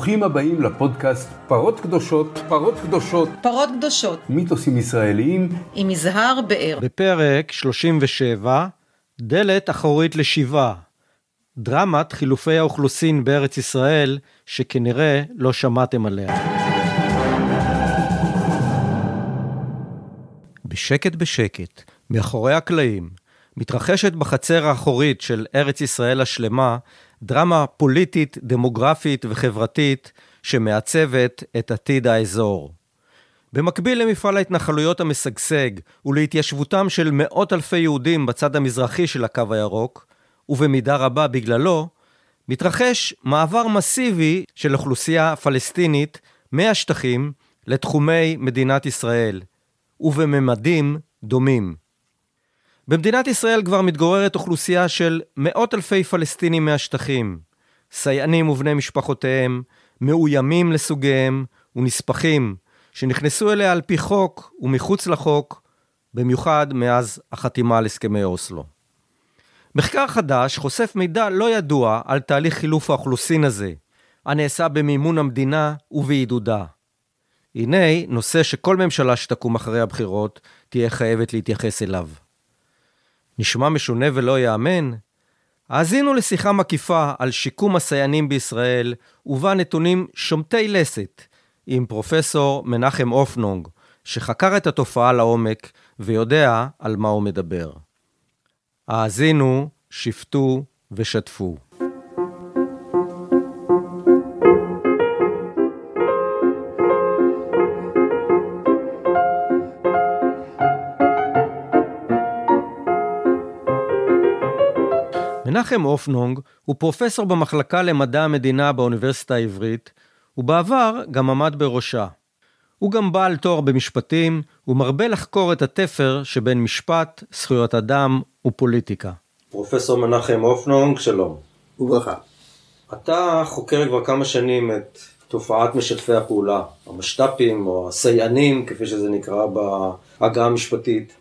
ברוכים הבאים לפודקאסט פרות קדושות, פרות קדושות, פרות קדושות, מיתוסים ישראליים, עם יזהר באר. בפרק 37, דלת אחורית לשיבה. דרמת חילופי האוכלוסין בארץ ישראל, שכנראה לא שמעתם עליה. בשקט בשקט, מאחורי הקלעים, מתרחשת בחצר האחורית של ארץ ישראל השלמה דרמה פוליטית, דמוגרפית וחברתית שמעצבת את עתיד האזור. במקביל למפעל ההתנחלויות המשגשג ולהתיישבותם של מאות אלפי יהודים בצד המזרחי של הקו הירוק, ובמידה רבה בגללו, מתרחש מעבר מסיבי של אוכלוסייה פלסטינית מהשטחים לתחומי מדינת ישראל, ובממדים דומים. במדינת ישראל כבר מתגוררת אוכלוסייה של מאות אלפי פלסטינים מהשטחים, סייענים ובני משפחותיהם, מאוימים לסוגיהם ונספחים, שנכנסו אליה על פי חוק ומחוץ לחוק, במיוחד מאז החתימה על הסכמי אוסלו. מחקר חדש חושף מידע לא ידוע על תהליך חילוף האוכלוסין הזה, הנעשה במימון המדינה ובעידודה. הנה נושא שכל ממשלה שתקום אחרי הבחירות תהיה חייבת להתייחס אליו. נשמע משונה ולא ייאמן? האזינו לשיחה מקיפה על שיקום הסייענים בישראל, ובה נתונים שומטי לסת, עם פרופסור מנחם אופנונג, שחקר את התופעה לעומק ויודע על מה הוא מדבר. האזינו, שפטו ושתפו. מנחם אופנונג הוא פרופסור במחלקה למדע המדינה באוניברסיטה העברית, ובעבר גם עמד בראשה. הוא גם בעל תואר במשפטים, ומרבה לחקור את התפר שבין משפט, זכויות אדם ופוליטיקה. פרופסור מנחם אופנונג, שלום. וברכה. אתה חוקר כבר כמה שנים את תופעת משתפי הפעולה, המשת"פים או הסייענים, כפי שזה נקרא בהגה המשפטית,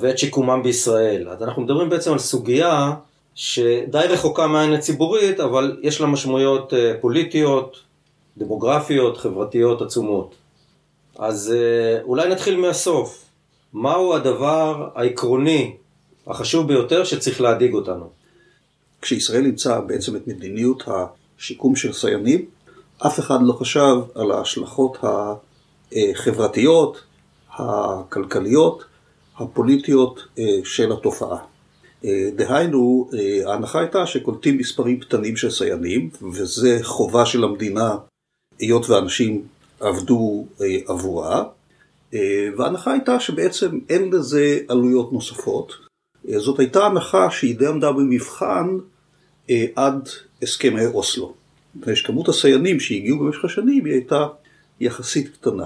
ואת שיקומם בישראל. אז אנחנו מדברים בעצם על סוגיה שדי רחוקה מהעין הציבורית, אבל יש לה משמעויות אה, פוליטיות, דמוגרפיות, חברתיות עצומות. אז אה, אולי נתחיל מהסוף. מהו הדבר העקרוני, החשוב ביותר, שצריך להדאיג אותנו? כשישראל אימצה בעצם את מדיניות השיקום של סייענים, אף אחד לא חשב על ההשלכות החברתיות, הכלכליות, הפוליטיות אה, של התופעה. אה, דהיינו, אה, ההנחה הייתה שקולטים מספרים קטנים של סייענים, וזה חובה של המדינה, היות ואנשים עבדו אה, עבורה, וההנחה הייתה שבעצם אין לזה עלויות נוספות. זאת הייתה הנחה שהיא די עמדה במבחן עד הסכמי אוסלו. מפני שכמות הסייענים שהגיעו במשך השנים היא הייתה יחסית קטנה.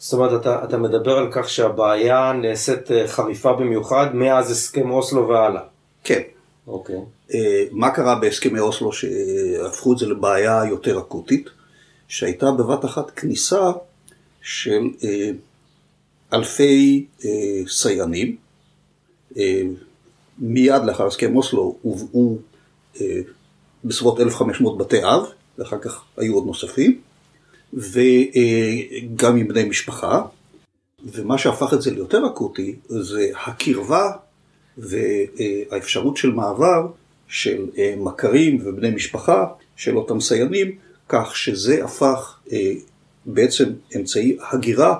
זאת אומרת, אתה, אתה מדבר על כך שהבעיה נעשית אה, חריפה במיוחד מאז הסכם אוסלו והלאה. כן. אוקיי. Uh, מה קרה בהסכמי אוסלו שהפכו את זה לבעיה יותר אקוטית? שהייתה בבת אחת כניסה של uh, אלפי סייענים. Uh, מיד לאחר הסכם אוסלו הובאו בסביבות 1,500 בתי אב, ואחר כך היו עוד נוספים. וגם עם בני משפחה. ומה שהפך את זה ליותר אקוטי זה הקרבה והאפשרות של מעבר של אה, מכרים ובני משפחה של אותם סיינים, כך שזה הפך אה, בעצם אמצעי הגירה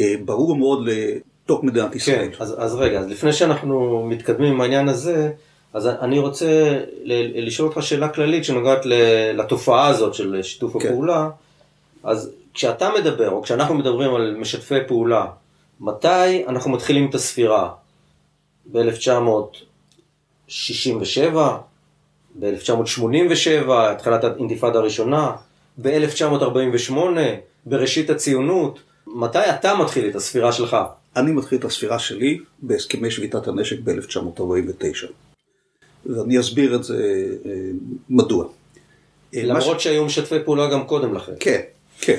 אה, ברור מאוד לתוך מדינת ישראל. כן, אז, אז רגע, אז לפני שאנחנו מתקדמים עם העניין הזה, אז אני רוצה לשאול אותך שאלה כללית שנוגעת לתופעה הזאת של שיתוף כן. הפעולה. אז כשאתה מדבר, או כשאנחנו מדברים על משתפי פעולה, מתי אנחנו מתחילים את הספירה? ב-1967? ב-1987, התחלת האינתיפאדה הראשונה? ב-1948? בראשית הציונות? מתי אתה מתחיל את הספירה שלך? אני מתחיל את הספירה שלי בהסכמי שביתת הנשק ב-1949. ואני אסביר את זה אה, מדוע. למרות ש... שהיו משתפי פעולה גם קודם לכן. כן, כן,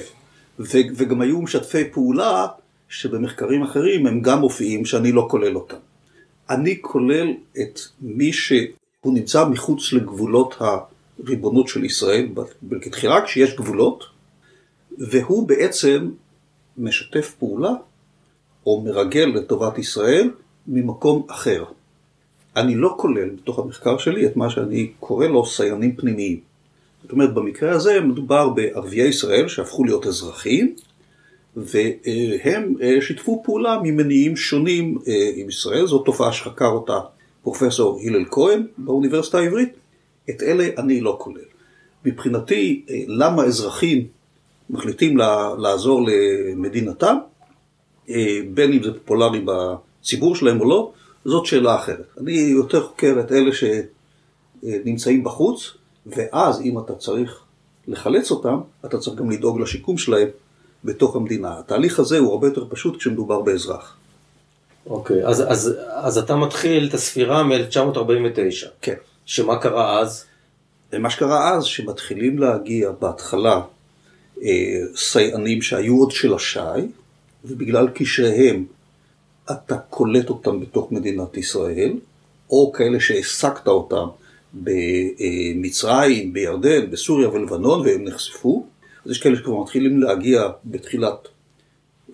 ו- וגם היו משתפי פעולה שבמחקרים אחרים הם גם מופיעים שאני לא כולל אותם. אני כולל את מי שהוא נמצא מחוץ לגבולות הריבונות של ישראל כתחילה כשיש גבולות, והוא בעצם משתף פעולה או מרגל לטובת ישראל ממקום אחר. אני לא כולל בתוך המחקר שלי את מה שאני קורא לו סייענים פנימיים. זאת אומרת, במקרה הזה מדובר בערביי ישראל שהפכו להיות אזרחים, והם אה, שיתפו פעולה ממניעים שונים אה, עם ישראל, זאת תופעה שחקר אותה פרופסור הלל כהן באוניברסיטה העברית, את אלה אני לא כולל. מבחינתי, אה, למה אזרחים מחליטים לעזור למדינתם, בין אם זה פופולרי בציבור שלהם או לא, זאת שאלה אחרת. אני יותר חוקר את אלה שנמצאים בחוץ, ואז אם אתה צריך לחלץ אותם, אתה צריך גם לדאוג לשיקום שלהם בתוך המדינה. התהליך הזה הוא הרבה יותר פשוט כשמדובר באזרח. אוקיי, אז, אז, אז אתה מתחיל את הספירה מ-1949. כן. שמה קרה אז? מה שקרה אז, שמתחילים להגיע בהתחלה אה, סייענים שהיו עוד של הש"י, ובגלל קשריהם אתה קולט אותם בתוך מדינת ישראל, או כאלה שהעסקת אותם במצרים, בירדן, בסוריה ולבנון, והם נחשפו. אז יש כאלה שכבר מתחילים להגיע בתחילת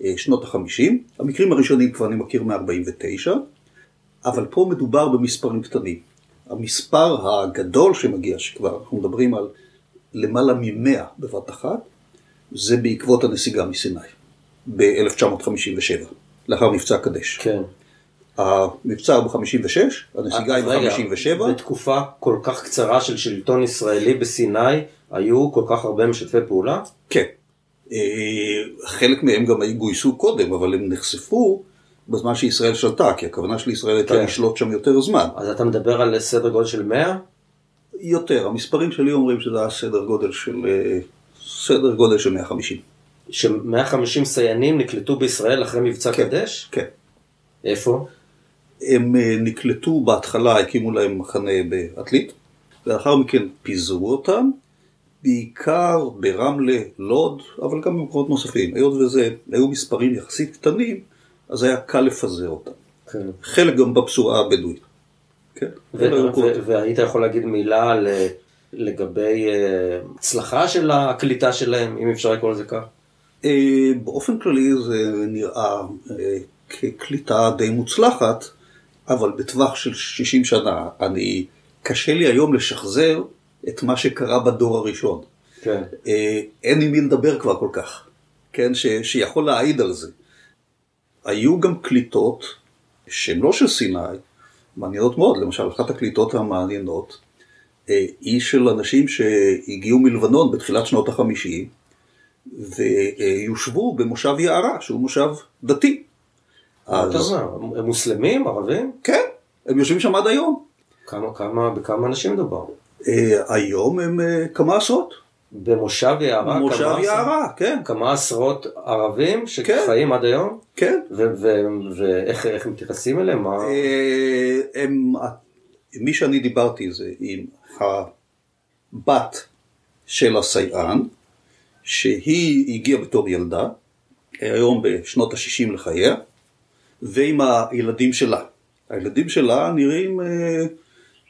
אה, שנות החמישים. המקרים הראשונים כבר אני מכיר מ-49, אבל פה מדובר במספרים קטנים. המספר הגדול שמגיע, שכבר אנחנו מדברים על למעלה מ-100 בבת אחת, זה בעקבות הנסיגה מסיני ב-1957, לאחר מבצע קדש. כן. המבצע הוא ב-56, הנסיגה היא ב-57. בתקופה כל כך קצרה של שלטון ישראלי בסיני, היו כל כך הרבה משתפי פעולה? כן. אה, חלק מהם גם גויסו קודם, אבל הם נחשפו בזמן שישראל שלטה, כי הכוונה של ישראל הייתה כן. לשלוט שם יותר זמן. אז אתה מדבר על סדר גודל של 100? יותר, המספרים שלי אומרים שזה היה סדר גודל של, אה, סדר גודל של 150. ש-150 סיינים נקלטו בישראל אחרי מבצע כן, קדש? כן. איפה? הם אה, נקלטו בהתחלה, הקימו להם מחנה בעתלית, ולאחר מכן פיזרו אותם, בעיקר ברמלה, לוד, אבל גם במקומות נוספים. היות וזה, היו מספרים יחסית קטנים, אז היה קל לפזר אותם. כן. חלק גם בפסורה הבדואית. כן. והיית יכול להגיד מילה על, לגבי אה, הצלחה של הקליטה שלהם, אם אפשר לקרוא לזה כך? אה, באופן כללי זה נראה כקליטה די מוצלחת, אבל בטווח של 60 שנה, אני, קשה לי היום לשחזר את מה שקרה בדור הראשון. כן. אה, אין עם מי לדבר כבר כל כך, כן, ש, שיכול להעיד על זה. היו גם קליטות שהן לא של סיני, מעניינות מאוד, למשל אחת הקליטות המעניינות אה, היא של אנשים שהגיעו מלבנון בתחילת שנות החמישים ויושבו במושב יערה, שהוא מושב דתי. אז... הם מוסלמים, ערבים? כן, הם יושבים שם עד היום. כמה, כמה, בכמה אנשים מדובר? אה, היום הם אה, כמה עשרות. במושב יערה? במושב יערה, כן. כמה עשרות ערבים שחיים כן. עד היום? כן. ואיך מתייחסים אליהם? אה, הם, מי שאני דיברתי זה עם הבת של הסייען, שהיא הגיעה בתור ילדה, היום בשנות ה-60 לחייה, ועם הילדים שלה. הילדים שלה נראים אה,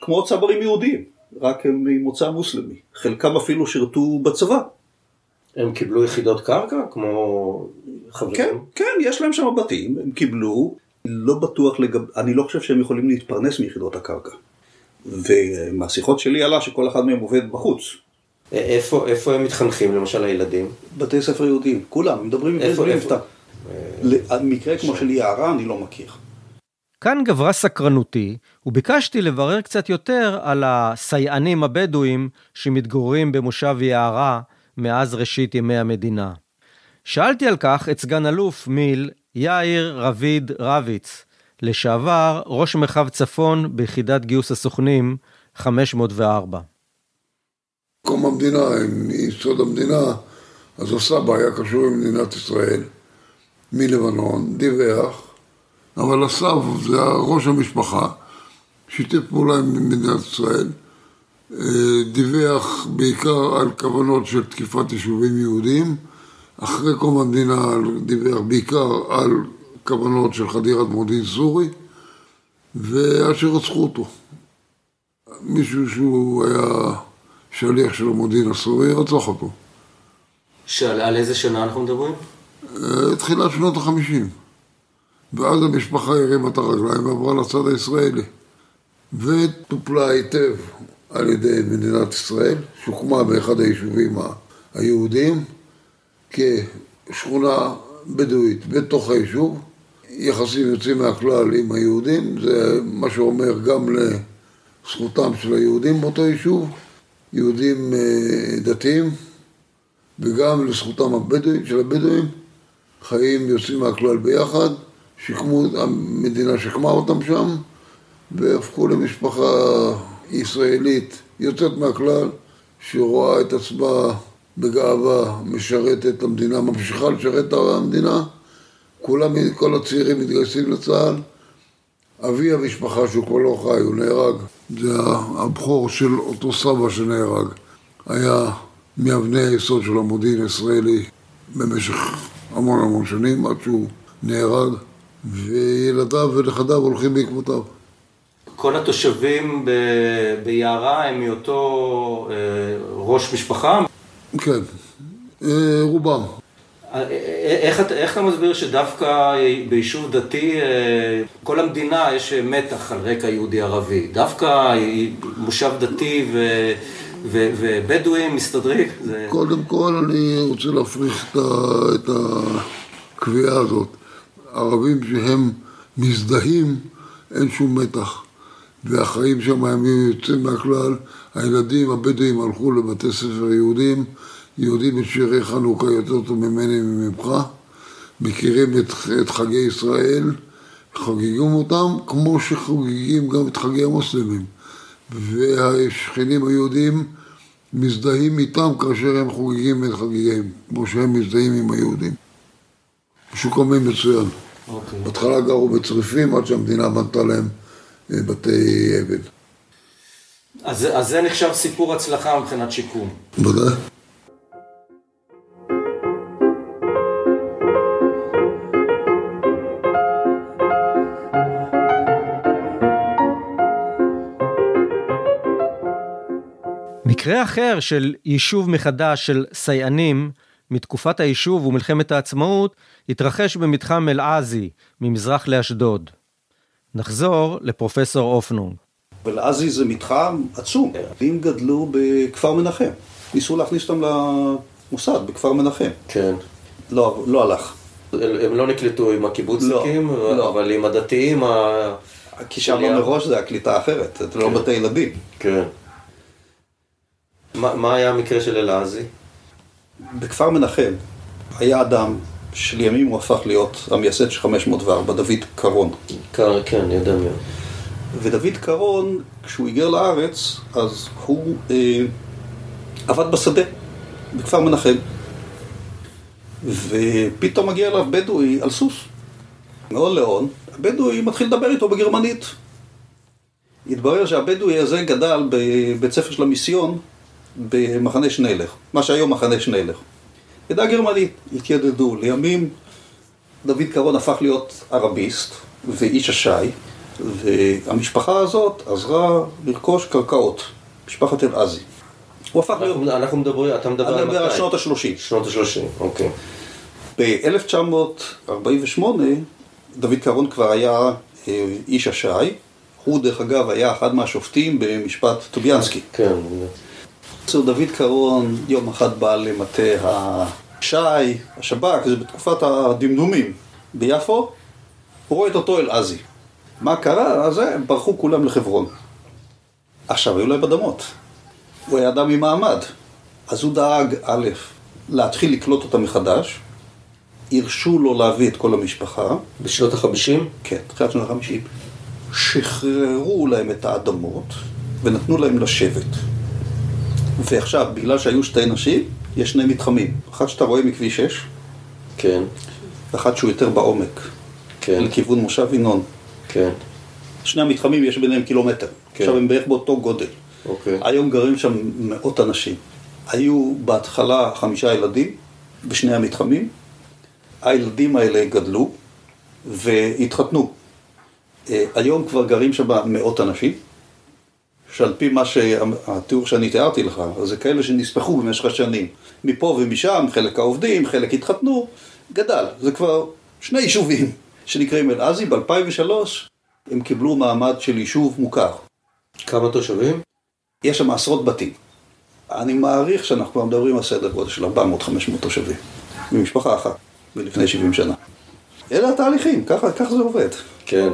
כמו צברים יהודים, רק הם ממוצא מוסלמי. חלקם אפילו שירתו בצבא. הם קיבלו יחידות קרקע כמו חברים? כן, כן, יש להם שם בתים, הם קיבלו, לא בטוח לגב... אני לא חושב שהם יכולים להתפרנס מיחידות הקרקע. ומהשיחות שלי עלה שכל אחד מהם עובד בחוץ. איפה, איפה הם מתחנכים, למשל הילדים? בתי ספר יהודיים, כולם, מדברים בלי מבטא. מקרה כמו של יערה אני לא מכיר. כאן גברה סקרנותי, וביקשתי לברר קצת יותר על הסייענים הבדואים שמתגוררים במושב יערה מאז ראשית ימי המדינה. שאלתי על כך את סגן אלוף מיל יאיר רביד רביץ, לשעבר ראש מרחב צפון ביחידת גיוס הסוכנים 504. קום המדינה, עם יסוד המדינה, אז הסבא היה קשור עם מדינת ישראל מלבנון, דיווח, אבל הסב זה ראש המשפחה, שיתף פעולה עם מדינת ישראל, אה, דיווח בעיקר על כוונות של תקיפת יישובים יהודיים, אחרי קום המדינה דיווח בעיקר על כוונות של חדירת מודיעין סורי, ועד שרצחו אותו. מישהו שהוא היה שליח של המודיעין הסורי, רצח אותו. שעל על איזה שנה אנחנו מדברים? אה, תחילת שנות החמישים. ואז המשפחה הרימה את הרגליים ועברה לצד הישראלי. וטופלה היטב על ידי מדינת ישראל, שהוקמה באחד היישובים היהודיים כשכונה בדואית בתוך היישוב. יחסים יוצאים מהכלל עם היהודים, זה מה שאומר גם לזכותם של היהודים באותו יישוב, יהודים אה, דתיים, וגם לזכותם הבדואים, של הבדואים, חיים יוצאים מהכלל ביחד, שיקמו, המדינה שיקמה אותם שם, והפכו למשפחה ישראלית יוצאת מהכלל, שרואה את עצמה בגאווה משרתת את המדינה, ממשיכה לשרת את המדינה. כולם, כל הצעירים מתגייסים לצה"ל. אבי המשפחה, שהוא כבר לא חי, הוא נהרג. זה הבכור של אותו סבא שנהרג. היה מאבני היסוד של המודיעין הישראלי במשך המון המון שנים, עד שהוא נהרג, וילדיו ונכדיו הולכים בעקבותיו. כל התושבים ב- ביערה הם מאותו אה, ראש משפחה? כן, אה, רובם. אה, אה, איך, אתה- איך אתה מסביר שדווקא ביישוב דתי, אה, כל המדינה יש מתח על רקע יהודי-ערבי? דווקא מושב דתי ובדואים מסתדרים? זה... קודם כל אני רוצה להפריך את, ה, את הקביעה הזאת. ערבים שהם מזדהים, אין שום מתח. והחיים שם הם יוצאים מהכלל. הילדים הבדואים הלכו לבתי ספר יהודים, יודעים את שירי חנוכה יותר טוב ממני וממך, מכירים את, את חגי ישראל, חוגגים אותם כמו שחוגגים גם את חגי המוסלמים. והשכנים היהודים מזדהים איתם כאשר הם חוגגים את חגיהם, כמו שהם מזדהים עם היהודים. משוקמים מצוין. אוקיי. בהתחלה גרו בצריפים עד שהמדינה בנתה להם אה, בתי אבן. אז, אז זה נחשב סיפור הצלחה מבחינת שיקום. ודאי. מקרה אחר של יישוב מחדש של סייענים מתקופת היישוב ומלחמת העצמאות התרחש במתחם אל-עזי, ממזרח לאשדוד. נחזור לפרופסור אופנונג. ולעזי זה מתחם עצום. הם גדלו בכפר מנחם. ניסו להכניס אותם למוסד בכפר מנחם. כן. לא, לא הלך. הם לא נקלטו עם הקיבוצניקים, לא, לא. אבל עם הדתיים ה... כי שם מראש זה הקליטה אחרת, זה לא בתי ילדים. כן. מה, מה היה המקרה של אלעזי? בכפר מנחם היה אדם שלימים הוא הפך להיות המייסד של 504, דוד קרון. כן, אני יודע מי. ודוד קרון, כשהוא היגר לארץ, אז הוא אה, עבד בשדה, בכפר מנחם. ופתאום מגיע אליו בדואי על סוס, מאוד לאון, הבדואי מתחיל לדבר איתו בגרמנית. התברר שהבדואי הזה גדל בבית ספר של המיסיון במחנה שנלך, מה שהיום מחנה שנלך. ידע גרמנית, התיידדו. לימים דוד קרון הפך להיות ערביסט ואיש השי, והמשפחה הזאת עזרה לרכוש קרקעות, משפחת אלעזי. הוא הפך להיות... אנחנו, אנחנו מדברים, אתה מדבר אני על מדבר על מתי? שנות ה-30. שנות ה-30, אוקיי. ב-1948 דוד קרון כבר היה אה, איש השי, הוא דרך אגב היה אחד מהשופטים במשפט טוביאנסקי. כן. אצל דוד קרון יום אחד בא למטה השי, השב"כ, זה בתקופת הדמדומים ביפו, הוא רואה את אותו אלעזי. מה קרה? אז הם ברחו כולם לחברון. עכשיו, היו להם אדמות. הוא היה אדם עם מעמד. אז הוא דאג, א', להתחיל לקלוט אותם מחדש, הרשו לו להביא את כל המשפחה, בשנות ה-50? כן, תחילת שנות ה-50, שחררו להם את האדמות ונתנו להם לשבת. ועכשיו, בגלל שהיו שתי נשים, יש שני מתחמים. אחת שאתה רואה מכביש 6, כן, ואחת שהוא יותר בעומק, כן, לכיוון מושב ינון. כן, שני המתחמים יש ביניהם קילומטר. כן. עכשיו הם בערך באותו גודל. אוקיי. היום גרים שם מאות אנשים. היו בהתחלה חמישה ילדים בשני המתחמים. הילדים האלה גדלו והתחתנו. אה, היום כבר גרים שם מאות אנשים, שעל פי מה שהתיאור שאני תיארתי לך, זה כאלה שנספחו במשך השנים. מפה ומשם, חלק העובדים, חלק התחתנו, גדל. זה כבר שני יישובים שנקראים אל-עזי, ב-2003 הם קיבלו מעמד של יישוב מוכר. כמה תושבים? יש שם עשרות בתים. אני מעריך שאנחנו כבר מדברים על סדר גודל של 400-500 תושבים, ממשפחה אחת, מלפני 70 שנה. אלה התהליכים, ככה, ככה זה עובד. כן.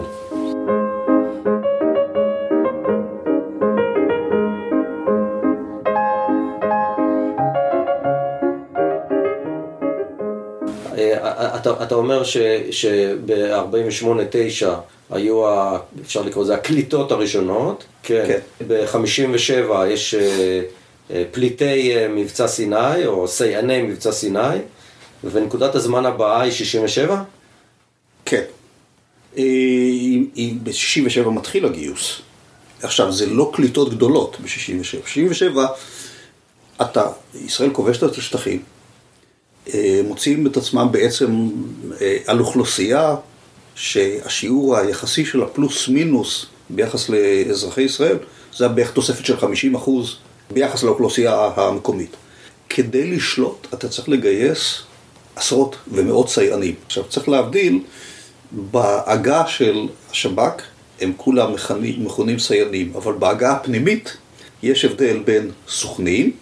אתה, אתה אומר שב-48-9 היו, ה, אפשר לקרוא לזה, הקליטות הראשונות. כן. כן. ב-57 יש אה, פליטי מבצע סיני, או סייעני מבצע סיני, ונקודת הזמן הבאה היא 67? כן. ב-67 מתחיל הגיוס. עכשיו, זה לא קליטות גדולות ב-67. ב-67, אתה, ישראל כובשת את השטחים, מוצאים את עצמם בעצם אה, על אוכלוסייה שהשיעור היחסי של הפלוס מינוס ביחס לאזרחי ישראל זה בערך תוספת של 50 אחוז ביחס לאוכלוסייה המקומית. כדי לשלוט אתה צריך לגייס עשרות ומאות סייענים. עכשיו צריך להבדיל, בעגה של השב"כ הם כולם מכונים סייענים, אבל בעגה הפנימית יש הבדל בין סוכנים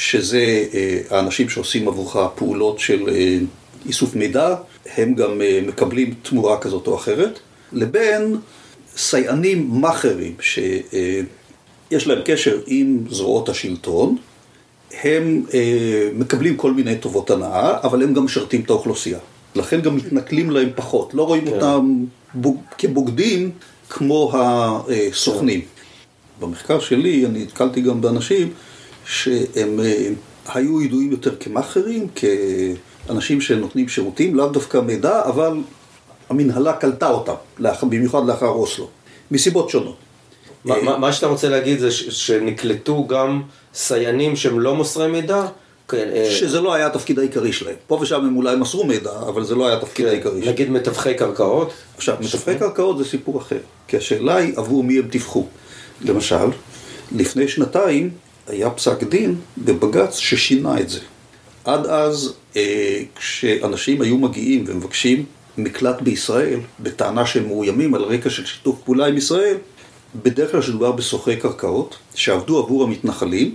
שזה אה, האנשים שעושים עבורך פעולות של אה, איסוף מידע, הם גם אה, מקבלים תמורה כזאת או אחרת, לבין סייענים מאכערים שיש להם קשר עם זרועות השלטון, הם מקבלים כל מיני טובות הנאה, אבל הם גם משרתים את האוכלוסייה. לכן גם מתנכלים להם פחות, לא רואים כן. אותם בוג... כבוגדים כמו הסוכנים. כן. במחקר שלי אני נתקלתי גם באנשים שהם אה, היו ידועים יותר כמאכערים, כאנשים שנותנים שירותים, לאו דווקא מידע, אבל המנהלה קלטה אותם, במיוחד לאחר אוסלו, מסיבות שונות. מה, אה, מה שאתה רוצה להגיד זה שנקלטו גם סייענים שהם לא מוסרי מידע? כן, אה, שזה לא היה התפקיד העיקרי שלהם. פה ושם הם אולי מסרו מידע, אבל זה לא היה התפקיד כן, העיקרי שלהם. נגיד מתווכי קרקעות? עכשיו, מתווכי קרקעות זה סיפור אחר. כי השאלה היא עבור מי הם דיווחו. למשל, לפני שנתיים היה פסק דין בבג"ץ ששינה את זה. עד אז, אה, כשאנשים היו מגיעים ומבקשים מקלט בישראל, בטענה שהם מאוימים על רקע של שיתוף פעולה עם ישראל, בדרך כלל שדובר בסוחרי קרקעות, שעבדו עבור המתנחלים,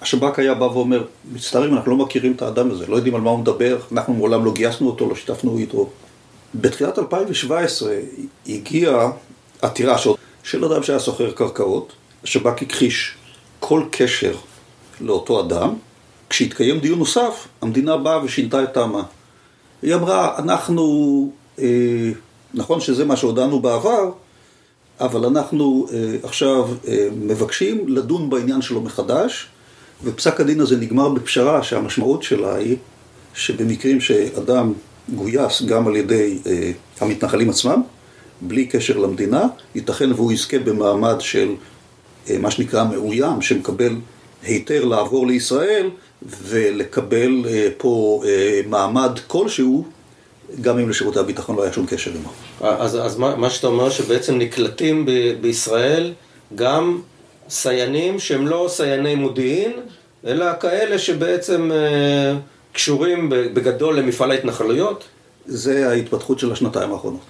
השב"כ היה בא ואומר, מצטערים, אנחנו לא מכירים את האדם הזה, לא יודעים על מה הוא מדבר, אנחנו מעולם לא גייסנו אותו, לא שיתפנו איתו. בתחילת 2017 הגיעה עתירה של אדם שהיה סוחר קרקעות, השב"כ הכחיש כל קשר לאותו אדם. כשהתקיים דיון נוסף, המדינה באה ושינתה את טעמה. היא אמרה, אנחנו, אה, נכון שזה מה שהודענו בעבר, אבל אנחנו אה, עכשיו אה, מבקשים לדון בעניין שלו מחדש, ופסק הדין הזה נגמר בפשרה שהמשמעות שלה היא שבמקרים שאדם גויס גם על ידי אה, המתנחלים עצמם, בלי קשר למדינה, ייתכן והוא יזכה במעמד של מה שנקרא מאוים, שמקבל היתר לעבור לישראל ולקבל אה, פה אה, מעמד כלשהו, גם אם לשירותי הביטחון לא היה שום קשר עמו. אז, אז מה, מה שאתה אומר שבעצם נקלטים ב, בישראל גם סיינים שהם לא סייני מודיעין, אלא כאלה שבעצם אה, קשורים בגדול למפעל ההתנחלויות? זה ההתפתחות של השנתיים האחרונות.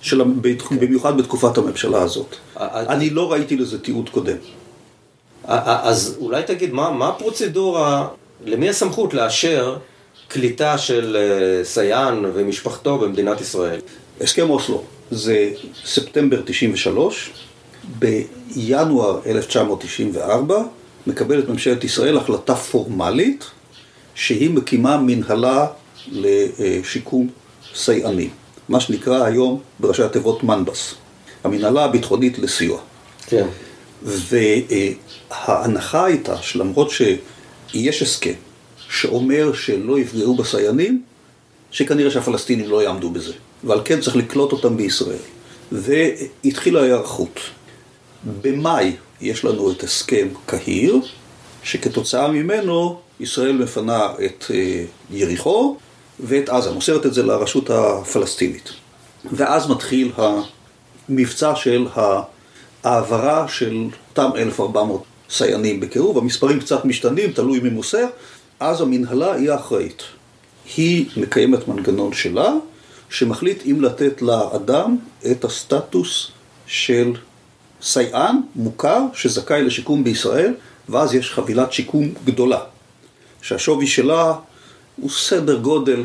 של, במיוחד בתקופת הממשלה הזאת. אני לא ראיתי לזה תיעוד קודם. אז אולי תגיד, מה, מה הפרוצדורה, למי הסמכות לאשר קליטה של אה, סייען ומשפחתו במדינת ישראל? הסכם אוסלו זה ספטמבר 93, בינואר 1994 מקבלת ממשלת ישראל החלטה פורמלית שהיא מקימה מנהלה לשיקום סייענים. מה שנקרא היום בראשי התיבות מנבס, המנהלה הביטחונית לסיוע. כן. וההנחה הייתה שלמרות שיש הסכם שאומר שלא יפגעו בסייענים, שכנראה שהפלסטינים לא יעמדו בזה, ועל כן צריך לקלוט אותם בישראל. והתחילה ההיערכות. במאי יש לנו את הסכם קהיר, שכתוצאה ממנו ישראל מפנה את אה, יריחו, ואת עזה, מוסרת את זה לרשות הפלסטינית. ואז מתחיל המבצע של העברה של אותם 1,400 סייענים בקירוב, המספרים קצת משתנים, תלוי מי מוסר, אז המנהלה היא האחראית. היא מקיימת מנגנון שלה, שמחליט אם לתת לאדם את הסטטוס של סייען מוכר שזכאי לשיקום בישראל, ואז יש חבילת שיקום גדולה, שהשווי שלה הוא סדר גודל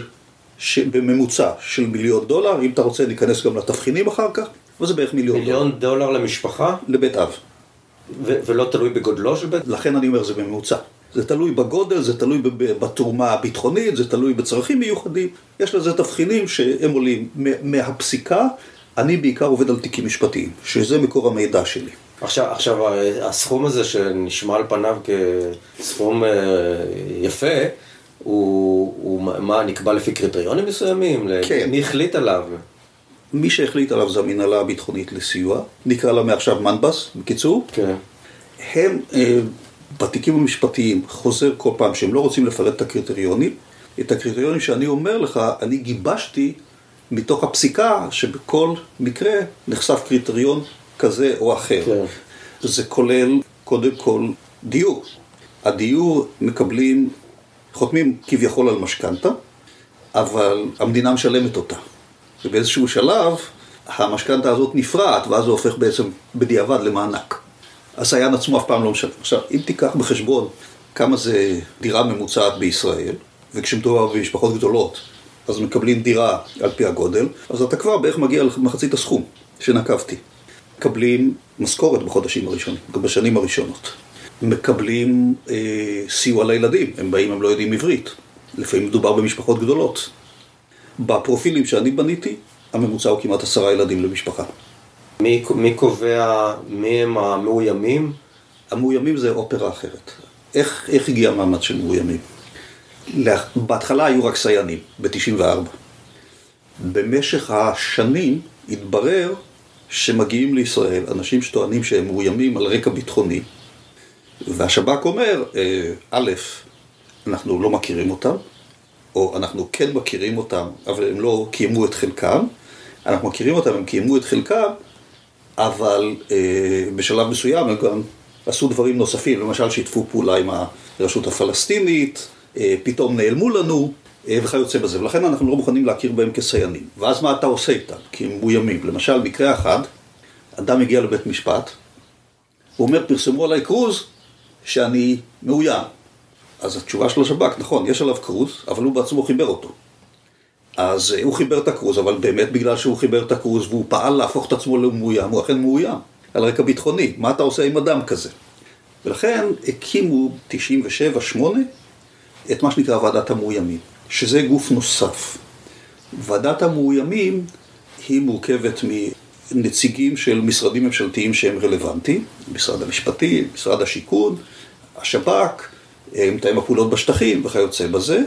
בממוצע של מיליון דולר, אם אתה רוצה ניכנס גם לתבחינים אחר כך, אבל זה בערך מיליון, מיליון דולר. מיליון דולר למשפחה? לבית אב. ו- ולא תלוי בגודלו של בית? לכן אני אומר זה בממוצע. זה תלוי בגודל, זה תלוי בתרומה הביטחונית, זה תלוי בצרכים מיוחדים. יש לזה תבחינים שהם עולים מהפסיקה. אני בעיקר עובד על תיקים משפטיים, שזה מקור המידע שלי. עכשיו, עכשיו הסכום הזה שנשמע על פניו כסכום אה, יפה, הוא, הוא מה, נקבע לפי קריטריונים מסוימים? כן. מי החליט עליו? מי שהחליט עליו זה המנהלה הביטחונית לסיוע, נקרא לה מעכשיו מנבס, בקיצור. כן. הם אה, בתיקים המשפטיים חוזר כל פעם שהם לא רוצים לפרט את הקריטריונים. את הקריטריונים שאני אומר לך, אני גיבשתי מתוך הפסיקה שבכל מקרה נחשף קריטריון כזה או אחר. כן. זה כולל קודם כל דיור. הדיור מקבלים, חותמים כביכול על משכנתה, אבל המדינה משלמת אותה. ובאיזשהו שלב המשכנתה הזאת נפרעת, ואז זה הופך בעצם בדיעבד למענק. הסייען עצמו אף פעם לא משלם. עכשיו, אם תיקח בחשבון כמה זה דירה ממוצעת בישראל, וכשמדובר במשפחות גדולות, אז מקבלים דירה על פי הגודל, אז אתה כבר בערך מגיע למחצית הסכום שנקבתי. מקבלים משכורת בחודשים הראשונים, בשנים הראשונות. מקבלים אה, סיוע לילדים, הם באים, הם לא יודעים עברית. לפעמים מדובר במשפחות גדולות. בפרופילים שאני בניתי, הממוצע הוא כמעט עשרה ילדים למשפחה. מי, מי קובע מי הם המאוימים? המאוימים זה אופרה אחרת. איך, איך הגיע המעמד של מאוימים? בהתחלה היו רק סייענים, ב-94. במשך השנים התברר שמגיעים לישראל אנשים שטוענים שהם מאוימים על רקע ביטחוני, והשב"כ אומר, אה, א', אנחנו לא מכירים אותם, או אנחנו כן מכירים אותם, אבל הם לא קיימו את חלקם, אנחנו מכירים אותם, הם קיימו את חלקם, אבל אה, בשלב מסוים הם גם עשו דברים נוספים, למשל שיתפו פעולה עם הרשות הפלסטינית, אה, פתאום נעלמו לנו אה, וכיוצא בזה, ולכן אנחנו לא מוכנים להכיר בהם כסייענים. ואז מה אתה עושה איתם? כי הם מאוימים. למשל, מקרה אחד, אדם הגיע לבית משפט, הוא אומר, פרסמו עליי כרוז שאני מאוים. אז התשובה של השב"כ, נכון, יש עליו כרוז, אבל הוא בעצמו חיבר אותו. אז הוא חיבר את הכרוז, אבל באמת בגלל שהוא חיבר את הכרוז והוא פעל להפוך את עצמו למאוים, הוא אכן מאוים, על רקע ביטחוני. מה אתה עושה עם אדם כזה? ולכן הקימו 97-8 את מה שנקרא ועדת המאוימים, שזה גוף נוסף. ועדת המאוימים היא מורכבת מנציגים של משרדים ממשלתיים שהם רלוונטיים, משרד המשפטים, משרד השיכון, השב"כ, מתאם הפעולות בשטחים וכיוצא בזה.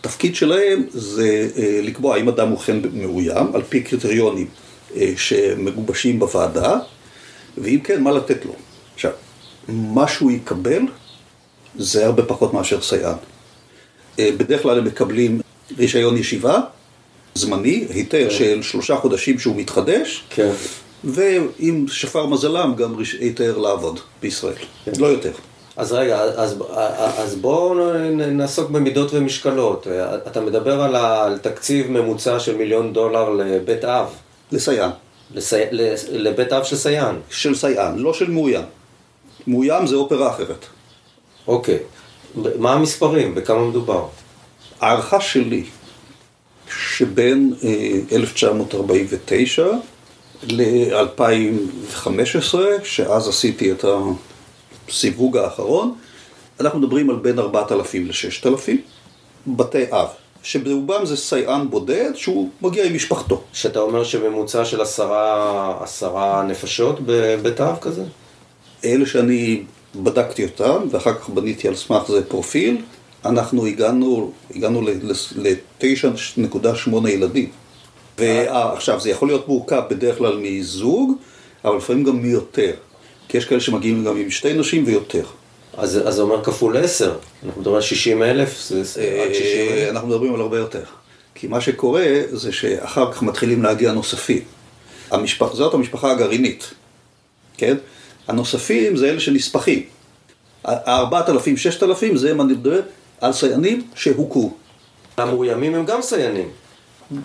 התפקיד שלהם זה אה, לקבוע האם אדם הוא כן מאוים, על פי קריטריונים אה, שמגובשים בוועדה, ואם כן, מה לתת לו. עכשיו, מה שהוא יקבל זה הרבה פחות מאשר סייען. אה, בדרך כלל הם מקבלים רישיון ישיבה, זמני, היתר כן. של שלושה חודשים שהוא מתחדש, כן. ואם שפר מזלם, גם היתר לעבוד בישראל, כן. לא יותר. אז רגע, אז, אז בואו נעסוק במידות ומשקלות. אתה מדבר על, על תקציב ממוצע של מיליון דולר לבית אב. לסייען. לסי... לבית אב של סייען. של סייען, לא של מאוים. מאוים זה אופרה אחרת. אוקיי. מה המספרים? בכמה מדובר? הערכה שלי, שבין 1949 ל-2015, שאז עשיתי את הסיווג האחרון, אנחנו מדברים על בין 4,000 ל-6,000 בתי אב, שברובם זה סייען בודד שהוא מגיע עם משפחתו. שאתה אומר שממוצע של עשרה, עשרה נפשות בבית אב כזה? אלה שאני בדקתי אותם, ואחר כך בניתי על סמך זה פרופיל, אנחנו הגענו, הגענו ל-9.8 ילדים. ועכשיו, זה יכול להיות מורכב בדרך כלל מזוג, אבל לפעמים גם מיותר. כי יש כאלה שמגיעים גם עם שתי נשים ויותר. אז זה אומר כפול 10, אנחנו מדברים על 60 אלף, זה עד 60 אלף. אנחנו מדברים על הרבה יותר. כי מה שקורה זה שאחר כך מתחילים להגיע נוספים. המשפח, זאת המשפחה הגרעינית. כן? הנוספים זה אלה שנספחים. ה-4,000, 6,000 זה אם אני מדבר על סייענים שהוכרו. המאוימים הם גם סייענים.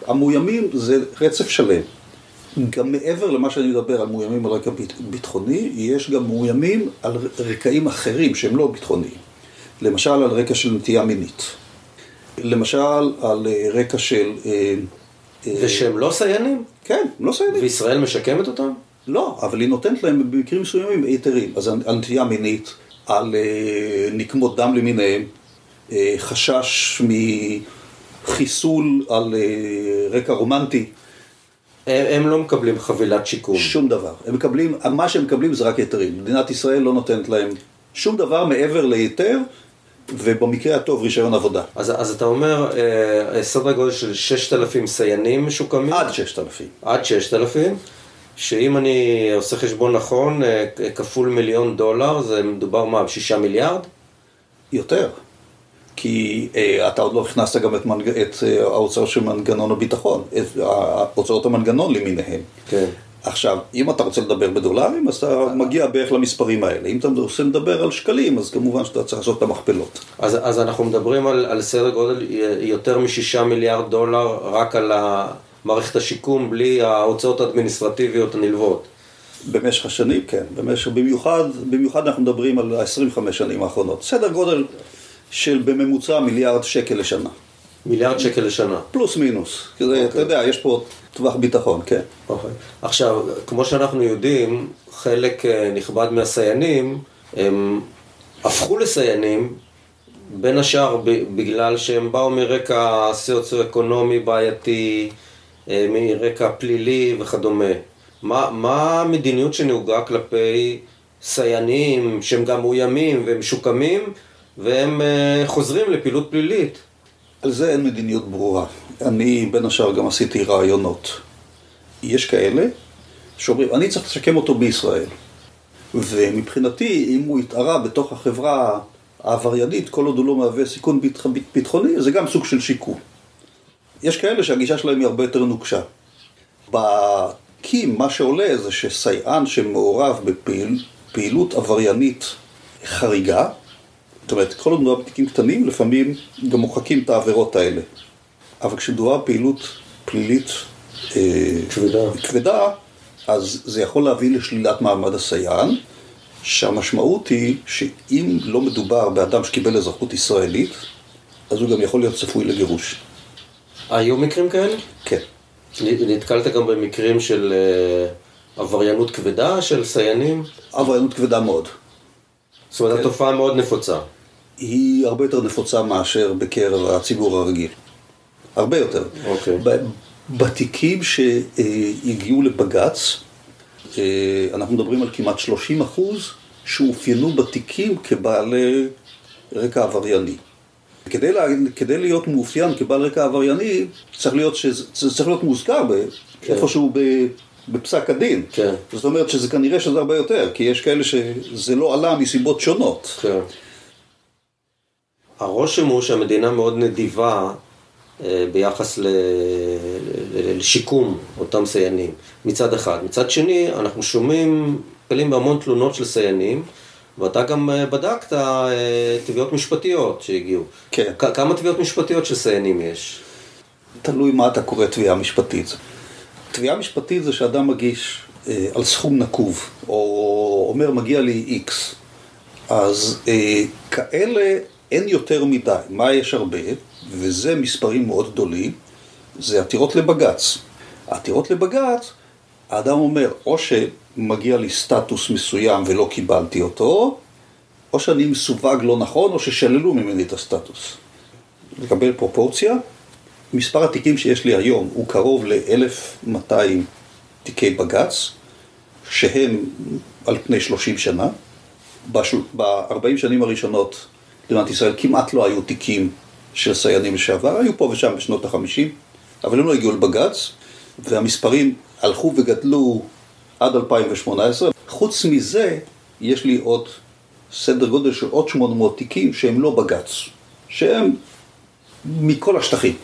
המאוימים זה רצף שלם. גם מעבר למה שאני מדבר על מאוימים על רקע ביטחוני, יש גם מאוימים על רקעים אחרים שהם לא ביטחוניים. למשל על רקע של נטייה מינית. למשל על אה, רקע של... אה, אה, ושהם לא סייענים? כן, לא סייענים. וישראל משקמת אותם? לא, אבל היא נותנת להם במקרים מסוימים היתרים. אז על נטייה מינית, על נקמות דם למיניהם, חשש מחיסול על אה, רקע רומנטי, הם, הם לא מקבלים חבילת שיקום. שום דבר. הם מקבלים, מה שהם מקבלים זה רק היתרים. מדינת ישראל לא נותנת להם שום דבר מעבר להיתר, ובמקרה הטוב רישיון עבודה. אז, אז אתה אומר, אה, סדר גודל של 6,000 סייענים משוקמים? עד 6,000. עד 6,000, שאם אני עושה חשבון נכון, אה, כפול מיליון דולר, זה מדובר מה, ב-6 מיליארד? יותר. כי אה, אתה עוד לא הכנסת גם את, מנג... את אה, ההוצאות של מנגנון הביטחון, את אה, הוצאות המנגנון למיניהם. כן. עכשיו, אם אתה רוצה לדבר בדולרים, אז אתה מגיע בערך למספרים האלה. אם אתה רוצה לדבר על שקלים, אז כמובן שאתה צריך לעשות את המכפלות. אז, אז אנחנו מדברים על, על סדר גודל יותר מ-6 מיליארד דולר רק על מערכת השיקום, בלי ההוצאות האדמיניסטרטיביות הנלוות. במשך השנים, כן. במשך, במיוחד, במיוחד אנחנו מדברים על ה-25 שנים האחרונות. סדר גודל של בממוצע מיליארד שקל לשנה. מיליארד שקל לשנה. פלוס מינוס. כי זה, אתה יודע, יש פה טווח ביטחון, כן. אוקיי. עכשיו, כמו שאנחנו יודעים, חלק אה, נכבד מהסייענים, הם הפכו לסייענים, בין השאר בגלל שהם באו מרקע סוציו-אקונומי בעייתי, אה, מרקע פלילי וכדומה. מה, מה המדיניות שנהוגה כלפי סייענים שהם גם מאוימים והם משוקמים והם אה, חוזרים לפעילות פלילית? על זה אין מדיניות ברורה. אני בין השאר גם עשיתי רעיונות. יש כאלה שאומרים, אני צריך לשקם אותו בישראל. ומבחינתי, אם הוא התערה בתוך החברה העבריינית, כל עוד הוא לא מהווה סיכון ביטח- ביטחוני, זה גם סוג של שיקום. יש כאלה שהגישה שלהם היא הרבה יותר נוקשה. בקים, מה שעולה זה שסייען שמעורב בפעילות עבריינית חריגה, זאת אומרת, כל עוד מדובר בתיקים קטנים, לפעמים גם מוחקים את העבירות האלה. אבל כשמדובר בפעילות פלילית אה, כבדה. כבדה, אז זה יכול להביא לשלילת מעמד הסייען, שהמשמעות היא שאם לא מדובר באדם שקיבל אזרחות ישראלית, אז הוא גם יכול להיות צפוי לגירוש. היו מקרים כאלה? כן. נתקלת גם במקרים של אה, עבריינות כבדה של סייענים? עבריינות כבדה מאוד. זאת אומרת, כן. התופעה מאוד נפוצה. היא הרבה יותר נפוצה מאשר בקרב הציבור הרגיל. הרבה יותר. אוקיי. ב- בתיקים שהגיעו לבג"ץ, אה, אנחנו מדברים על כמעט 30 אחוז שאופיינו בתיקים כבעלי רקע עברייני. כדי, לה, כדי להיות מאופיין כבעל רקע עברייני, צריך להיות, שזה, זה צריך להיות מוזכר ב, כן. איפשהו ב, בפסק הדין. כן. זאת אומרת שזה כנראה שזה הרבה יותר, כי יש כאלה שזה לא עלה מסיבות שונות. כן. הרושם הוא שהמדינה מאוד נדיבה אה, ביחס לשיקום אותם סייענים, מצד אחד. מצד שני, אנחנו שומעים, נתקלים בהמון תלונות של סייענים, ואתה גם אה, בדקת אה, תביעות משפטיות שהגיעו. כן. כ- כמה תביעות משפטיות של סייענים יש? תלוי מה אתה קורא תביעה משפטית. תביעה משפטית זה שאדם מגיש אה, על סכום נקוב, או אומר מגיע לי איקס. אז אה, כאלה אין יותר מדי. מה יש הרבה, וזה מספרים מאוד גדולים, זה עתירות לבג"ץ. העתירות לבג"ץ, האדם אומר, או שמגיע לי סטטוס מסוים ולא קיבלתי אותו, או שאני מסווג לא נכון, או ששללו ממני את הסטטוס. לקבל פרופורציה, מספר התיקים שיש לי היום הוא קרוב ל-1200 תיקי בג"ץ, שהם על פני 30 שנה. ב-40 שנים הראשונות למדינת ישראל כמעט לא היו תיקים של סייענים לשעבר, היו פה ושם בשנות ה-50, אבל הם לא הגיעו לבג"ץ, והמספרים הלכו וגדלו עד 2018. חוץ מזה, יש לי עוד סדר גודל של עוד 800 תיקים שהם לא בג"ץ, שהם מכל השטחים.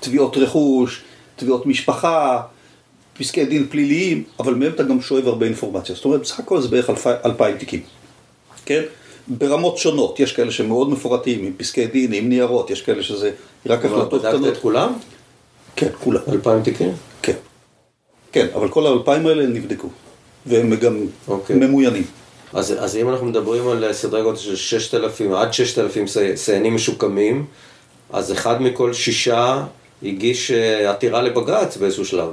תביעות רכוש, תביעות משפחה, פסקי דין פליליים, אבל מהם אתה גם שואב הרבה אינפורמציה. זאת אומרת, בסך הכל זה בערך אלפי, אלפיים תיקים, כן? ברמות שונות, יש כאלה שמאוד מפורטים, עם פסקי דין, עם ניירות, יש כאלה שזה רק החלטות בדקת קטנות. את כולם? כן, כולם. אלפיים תיקים? כן. כן, אבל כל האלפיים האלה נבדקו, והם גם אוקיי. ממוינים. אז, אז אם אנחנו מדברים על סדרי גודל של 6,000 עד 6,000 סי- סיינים משוקמים, אז אחד מכל שישה הגיש אה, עתירה לבג"ץ באיזשהו שלב.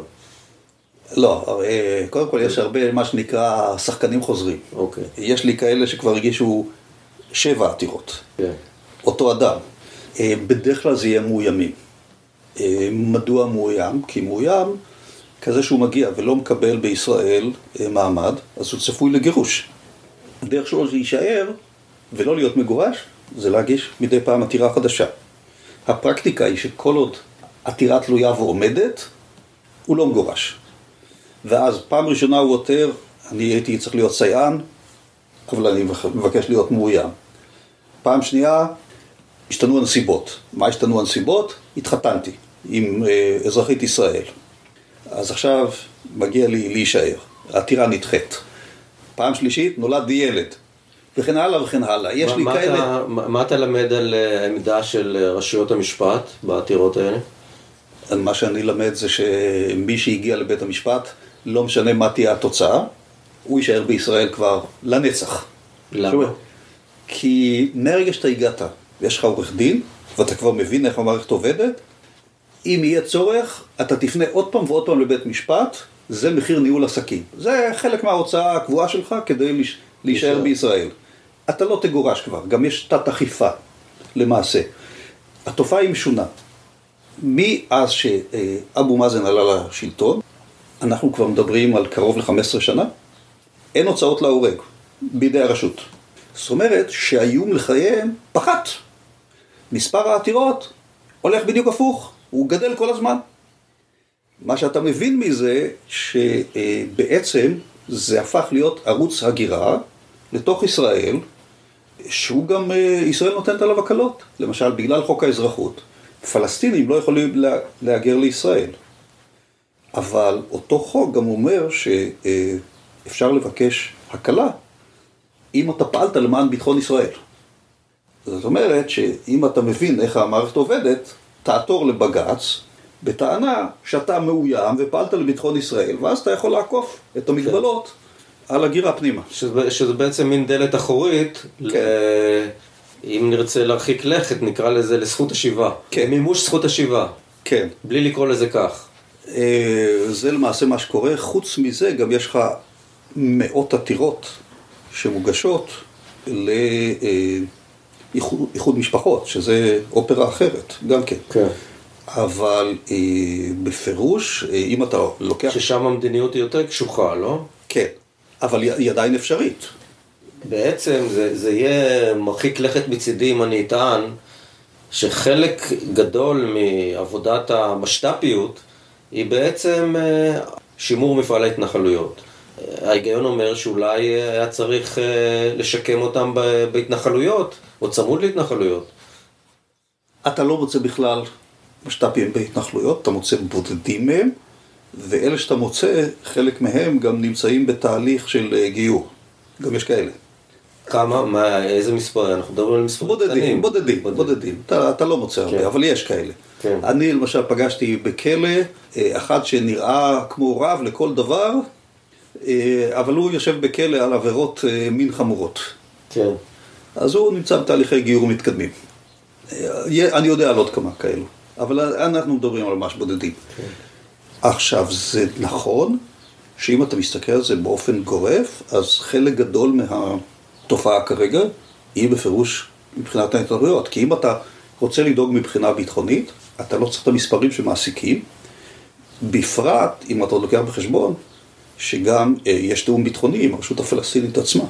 לא, הרי, קודם כל יש הרבה מה שנקרא שחקנים חוזרים. אוקיי. יש לי כאלה שכבר הגישו שבע עתירות. כן. אותו אדם. אה, בדרך כלל זה יהיה מאוימים. אה, מדוע מאוים? כי מאוים, כזה שהוא מגיע ולא מקבל בישראל אה, מעמד, אז הוא צפוי לגירוש. הדרך שלו להישאר ולא להיות מגורש, זה להגיש מדי פעם עתירה חדשה. הפרקטיקה היא שכל עוד עתירה תלויה ועומדת, הוא לא מגורש. ואז פעם ראשונה הוא עותר, אני הייתי צריך להיות סייען, אבל אני מבקש להיות מאוים. פעם שנייה, השתנו הנסיבות. מה השתנו הנסיבות? התחתנתי עם אה, אזרחית ישראל. אז עכשיו מגיע לי להישאר. העתירה נדחית. פעם שלישית, נולד לי ילד. וכן הלאה וכן הלאה. יש מה, לי מה כאלה... אתה, מה, מה אתה למד על אה, העמדה של אה, רשויות המשפט בעתירות האלה? מה שאני למד זה שמי שהגיע לבית המשפט, לא משנה מה תהיה התוצאה, הוא יישאר בישראל כבר לנצח. למה? כי מהרגע שאתה הגעת ויש לך עורך דין, ואתה כבר מבין איך המערכת עובדת, אם יהיה צורך, אתה תפנה עוד פעם ועוד פעם לבית משפט, זה מחיר ניהול עסקים. זה חלק מההוצאה הקבועה שלך כדי להיש- להישאר להישאר. בישראל. אתה לא תגורש כבר, גם יש תת אכיפה, למעשה. התופעה היא משונה. מאז שאבו מאזן עלה לשלטון, אנחנו כבר מדברים על קרוב ל-15 שנה, אין הוצאות להורג בידי הרשות. זאת אומרת שהאיום לחייהם פחת. מספר העתירות הולך בדיוק הפוך, הוא גדל כל הזמן. מה שאתה מבין מזה, שבעצם זה הפך להיות ערוץ הגירה לתוך ישראל, שהוא גם, אה, ישראל נותנת עליו הקלות. למשל, בגלל חוק האזרחות, פלסטינים לא יכולים לה- להגר לישראל. אבל אותו חוק גם אומר שאפשר לבקש הקלה אם אתה פעלת למען ביטחון ישראל. זאת אומרת שאם אתה מבין איך המערכת עובדת, תעתור לבג"ץ בטענה שאתה מאוים ופעלת לביטחון ישראל, ואז אתה יכול לעקוף את המגבלות על הגירה פנימה. שזה, שזה בעצם מין דלת אחורית, ל... אם נרצה להרחיק לכת, נקרא לזה לזכות השיבה. כן. מימוש זכות השיבה, כן. בלי לקרוא לזה כך. אה, זה למעשה מה שקורה. חוץ מזה, גם יש לך מאות עתירות שמוגשות לאיחוד משפחות, שזה אופרה אחרת, גם כן. כן. אבל אה, בפירוש, אה, אם אתה לוקח... ששם המדיניות היא יותר קשוחה, לא? כן, אבל היא עדיין אפשרית. בעצם זה, זה יהיה מרחיק לכת מצידי אם אני אטען שחלק גדול מעבודת המשת"פיות היא בעצם אה, שימור מפעל ההתנחלויות. ההיגיון אומר שאולי אה, היה צריך אה, לשקם אותם בהתנחלויות, או צמוד להתנחלויות. אתה לא מוצא בכלל משת"פים בהתנחלויות, אתה מוצא בודדים מהם, ואלה שאתה מוצא, חלק מהם גם נמצאים בתהליך של אה, גיור. גם יש כאלה. כמה, מה, איזה מספר, אנחנו מדברים על מספרים בודדים, קטנים. בודדים, בודדים. אתה, אתה לא מוצא הרבה, כן. אבל יש כאלה. כן. אני למשל פגשתי בכלא אחד שנראה כמו רב לכל דבר, אבל הוא יושב בכלא על עבירות אה, מין חמורות. כן. אז הוא נמצא בתהליכי גיור מתקדמים. אה, אני יודע על עוד כמה כאלו, אבל אנחנו מדברים על ממש בודדים. עכשיו, זה נכון שאם אתה מסתכל על זה באופן גורף, אז חלק גדול מהתופעה כרגע היא בפירוש מבחינת ההתנהלויות. כי אם אתה רוצה לדאוג מבחינה ביטחונית, אתה לא צריך את המספרים שמעסיקים, בפרט אם אתה לוקח בחשבון שגם אה, יש תיאום ביטחוני עם הרשות הפלסטינית עצמה.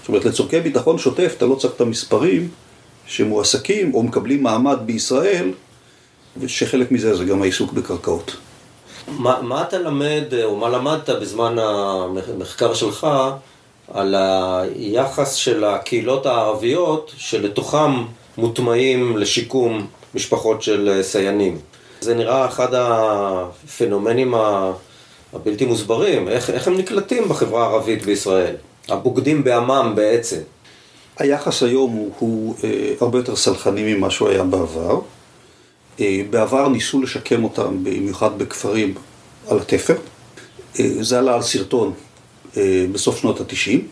זאת אומרת, לצורכי ביטחון שוטף אתה לא צריך את המספרים שמועסקים או מקבלים מעמד בישראל, ושחלק מזה זה גם העיסוק בקרקעות. מה, מה אתה למד, או מה למדת בזמן המחקר שלך, על היחס של הקהילות הערביות שלתוכם מוטמעים לשיקום משפחות של סיינים? זה נראה אחד הפנומנים הבלתי מוסברים, איך, איך הם נקלטים בחברה הערבית בישראל? הבוגדים בעמם בעצם. היחס היום הוא, הוא אה, הרבה יותר סלחני ממה שהוא היה בעבר. אה, בעבר ניסו לשקם אותם, במיוחד בכפרים על התפר. אה, זה עלה על סרטון אה, בסוף שנות התשעים,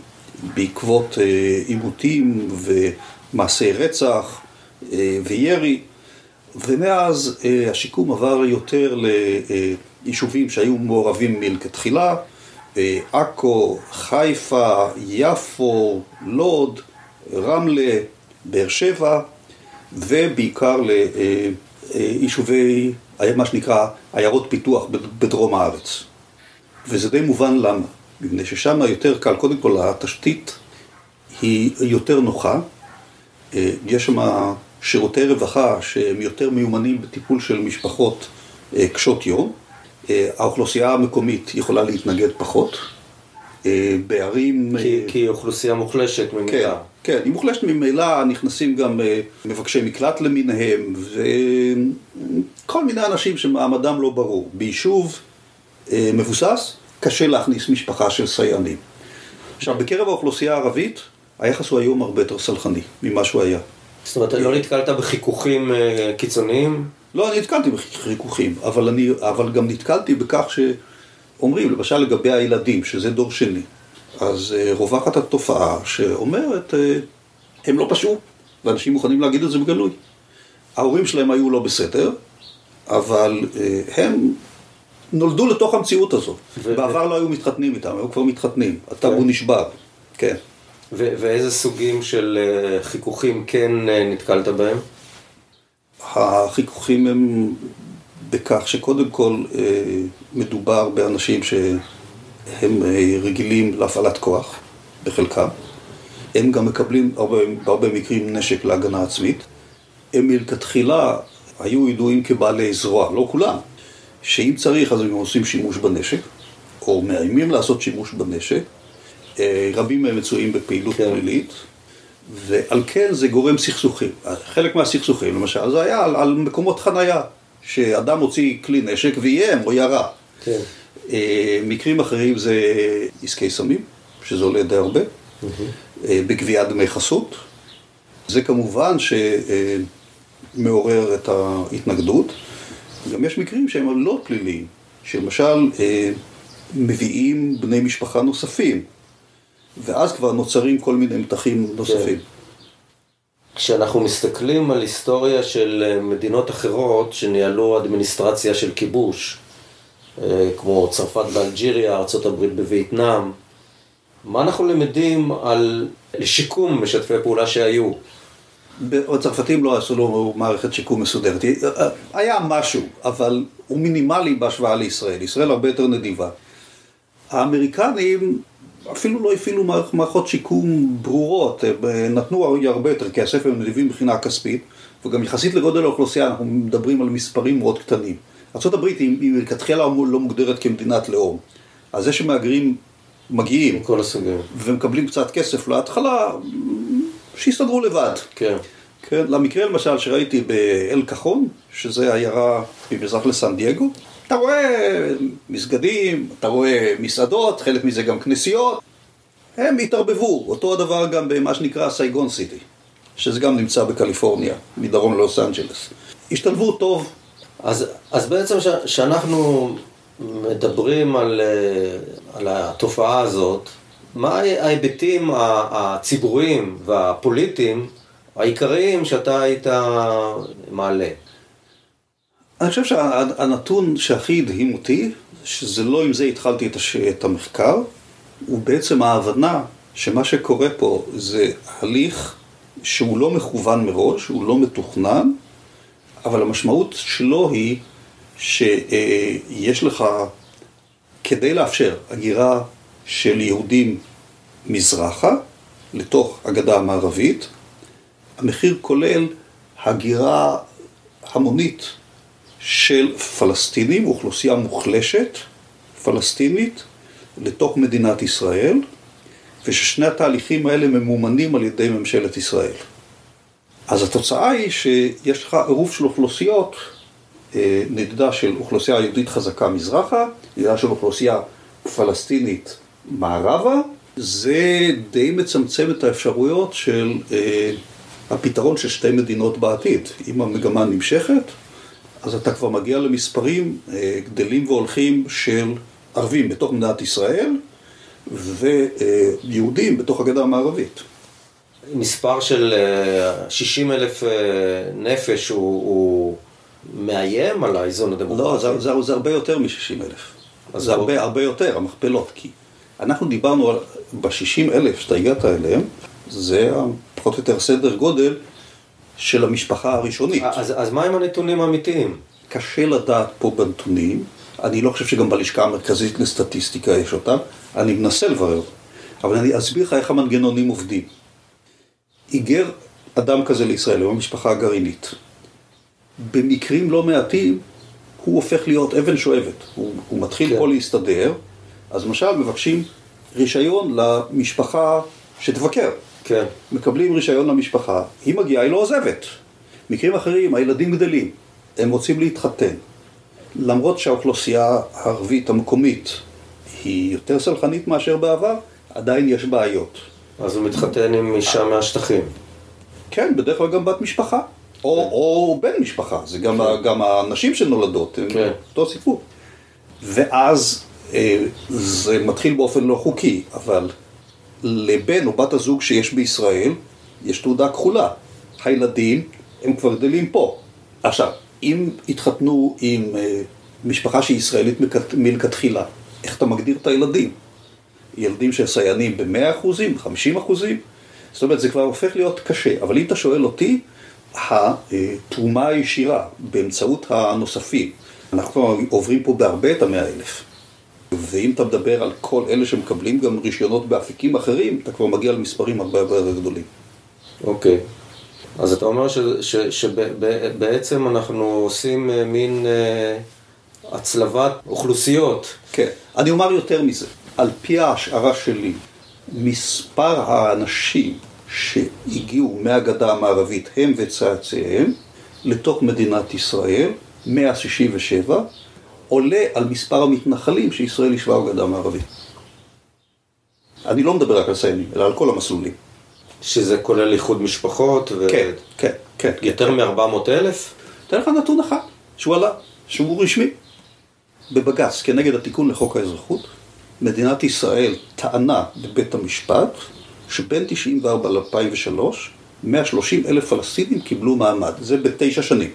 בעקבות אה, עימותים ומעשי רצח אה, וירי, ומאז אה, השיקום עבר יותר ליישובים שהיו מעורבים מלכתחילה, אה, עכו, חיפה, יפו, לוד, רמלה, באר שבע, ובעיקר ליישובי, מה שנקרא עיירות פיתוח בדרום הארץ. וזה די מובן למה, מפני ששם יותר קל, קודם כל התשתית היא יותר נוחה, יש שם שירותי רווחה שהם יותר מיומנים בטיפול של משפחות אה, קשות יום, אה, האוכלוסייה המקומית יכולה להתנגד פחות. אה, בערים... כי, כי אוכלוסייה מוחלשת ממילא. כן, כן, היא מוחלשת ממילא, נכנסים גם מבקשי מקלט למיניהם, וכל מיני אנשים שמעמדם לא ברור. ביישוב מבוסס, קשה להכניס משפחה של סייענים. עכשיו, בקרב האוכלוסייה הערבית, היחס הוא היום הרבה יותר סלחני ממה שהוא היה. זאת אומרת, לא נתקלת בחיכוכים קיצוניים? לא, אני נתקלתי בחיכוכים, אבל, אני, אבל גם נתקלתי בכך שאומרים, למשל לגבי הילדים, שזה דור שני, אז רווחת התופעה שאומרת, הם לא פשעו, ואנשים מוכנים להגיד את זה בגלוי. ההורים שלהם היו לא בסדר, אבל הם נולדו לתוך המציאות הזו. ו- בעבר לא היו מתחתנים איתם, היו כבר מתחתנים, הטאבו נשבר, כן. ו- ואיזה סוגים של חיכוכים כן נתקלת בהם? החיכוכים הם בכך שקודם כל מדובר באנשים שהם רגילים להפעלת כוח, בחלקם. הם גם מקבלים הרבה, בהרבה מקרים נשק להגנה עצמית. הם מלכתחילה היו ידועים כבעלי זרוע, לא כולם, שאם צריך אז הם עושים שימוש בנשק, או מאיימים לעשות שימוש בנשק. רבים מהם מצויים בפעילות כן. פלילית, ועל כן זה גורם סכסוכים. חלק מהסכסוכים, למשל, זה היה על, על מקומות חנייה, שאדם הוציא כלי נשק ואיים או ירה. כן. מקרים אחרים זה עסקי סמים, שזה עולה די הרבה, mm-hmm. בגביית דמי חסות. זה כמובן שמעורר את ההתנגדות. גם יש מקרים שהם לא פליליים, שלמשל מביאים בני משפחה נוספים. ואז כבר נוצרים כל מיני מתחים נוספים. כן. כשאנחנו מסתכלים על היסטוריה של מדינות אחרות שניהלו אדמיניסטרציה של כיבוש, כמו צרפת באלג'יריה, ארה"ב בווייטנאם, מה אנחנו למדים על שיקום משתפי פעולה שהיו? הצרפתים לא עשו לו מערכת שיקום מסודרת. היה משהו, אבל הוא מינימלי בהשוואה לישראל. ישראל הרבה יותר נדיבה. האמריקנים אפילו לא הפעילו מערכות שיקום ברורות, נתנו הרבה יותר כסף, הם נדיבים מבחינה כספית, וגם יחסית לגודל האוכלוסייה אנחנו מדברים על מספרים מאוד קטנים. ארה"ב היא מלכתחילה לא מוגדרת כמדינת לאום, אז זה שמהגרים מגיעים, מכל הסוגים, ומקבלים קצת כסף להתחלה, שיסתדרו לבד. כן. כן, למקרה למשל שראיתי באל קחון, שזה עיירה ממזרח לסן דייגו, אתה רואה מסגדים, אתה רואה מסעדות, חלק מזה גם כנסיות, הם התערבבו, אותו הדבר גם במה שנקרא סייגון סיטי, שזה גם נמצא בקליפורניה, מדרום ללוס אנג'לס. השתלבו טוב. אז, אז בעצם כשאנחנו מדברים על, על התופעה הזאת, מה ההיבטים הציבוריים והפוליטיים העיקריים שאתה היית מעלה? אני חושב שהנתון שהכי הדהים אותי, שזה לא עם זה התחלתי את, הש... את המחקר, הוא בעצם ההבנה שמה שקורה פה זה הליך שהוא לא מכוון מראש, הוא לא מתוכנן, אבל המשמעות שלו היא שיש לך, כדי לאפשר הגירה של יהודים מזרחה לתוך הגדה המערבית, המחיר כולל הגירה המונית של פלסטינים, אוכלוסייה מוחלשת, פלסטינית, לתוך מדינת ישראל, וששני התהליכים האלה ממומנים על ידי ממשלת ישראל. אז התוצאה היא שיש לך עירוב של אוכלוסיות אה, נדידה של אוכלוסייה יהודית חזקה מזרחה, נדידה של אוכלוסייה פלסטינית מערבה, זה די מצמצם את האפשרויות של אה, הפתרון של שתי מדינות בעתיד. אם המגמה נמשכת, אז אתה כבר מגיע למספרים אה, גדלים והולכים של ערבים בתוך מדינת ישראל ויהודים בתוך הגדה המערבית. מספר של 60 אלף נפש הוא, הוא מאיים על האיזון הדמוקרטי? לא, זה, זה, זה הרבה יותר מ-60 אלף. זה בוא... הרבה, הרבה יותר, המכפלות. כי אנחנו דיברנו על, ב-60 אלף שאתה הגעת אליהם, זה פחות או יותר סדר גודל של המשפחה הראשונית. אז, אז מה עם הנתונים האמיתיים? קשה לדעת פה בנתונים, אני לא חושב שגם בלשכה המרכזית לסטטיסטיקה יש אותם, אני מנסה לברר, אבל אני אסביר לך איך המנגנונים עובדים. היגר אדם כזה לישראל, עם המשפחה הגרעינית. במקרים לא מעטים הוא הופך להיות אבן שואבת, הוא, הוא מתחיל כן. פה להסתדר, אז למשל מבקשים רישיון למשפחה שתבקר. כן. מקבלים רישיון למשפחה, היא מגיעה, היא לא עוזבת. מקרים אחרים, הילדים גדלים, הם רוצים להתחתן. למרות שהאוכלוסייה הערבית המקומית היא יותר סלחנית מאשר בעבר, עדיין יש בעיות. אז הוא מתחתן עם אישה מהשטחים. כן, בדרך כלל גם בת משפחה. או, כן. או בן משפחה, זה גם, כן. גם הנשים שנולדות, כן. אותו סיפור. ואז אה, זה מתחיל באופן לא חוקי, אבל לבן או בת הזוג שיש בישראל, יש תעודה כחולה. הילדים, הם כבר גדלים פה. עכשיו, אם התחתנו עם אה, משפחה שהיא ישראלית מלכתחילה, איך אתה מגדיר את הילדים? ילדים של סייענים ב-100 אחוזים, 50 אחוזים? זאת אומרת, זה כבר הופך להיות קשה. אבל אם אתה שואל אותי, התרומה הישירה באמצעות הנוספים, אנחנו עוברים פה בהרבה את המאה אלף. ואם אתה מדבר על כל אלה שמקבלים גם רישיונות באפיקים אחרים, אתה כבר מגיע למספרים הרבה הרבה יותר גדולים. אוקיי. Okay. אז אתה אומר שבעצם אנחנו עושים אה, מין אה, הצלבת אוכלוסיות. כן. אני אומר יותר מזה. על פי ההשערה שלי, מספר האנשים שהגיעו מהגדה המערבית, הם וצאצאיהם, לתוך מדינת ישראל, 167, עולה על מספר המתנחלים שישראל ישבה בגדה המערבית. אני לא מדבר רק על סיינים, אלא על כל המסלולים. שזה כולל איחוד משפחות? ו... כן, כן, כן. יותר מ-400 אלף? אתן לך נתון אחד, שהוא עלה, שהוא רשמי. בבג"ץ, כנגד התיקון לחוק האזרחות, מדינת ישראל טענה בבית המשפט שבין 94 ל-2003, 130 אלף פלסטינים קיבלו מעמד. זה בתשע שנים.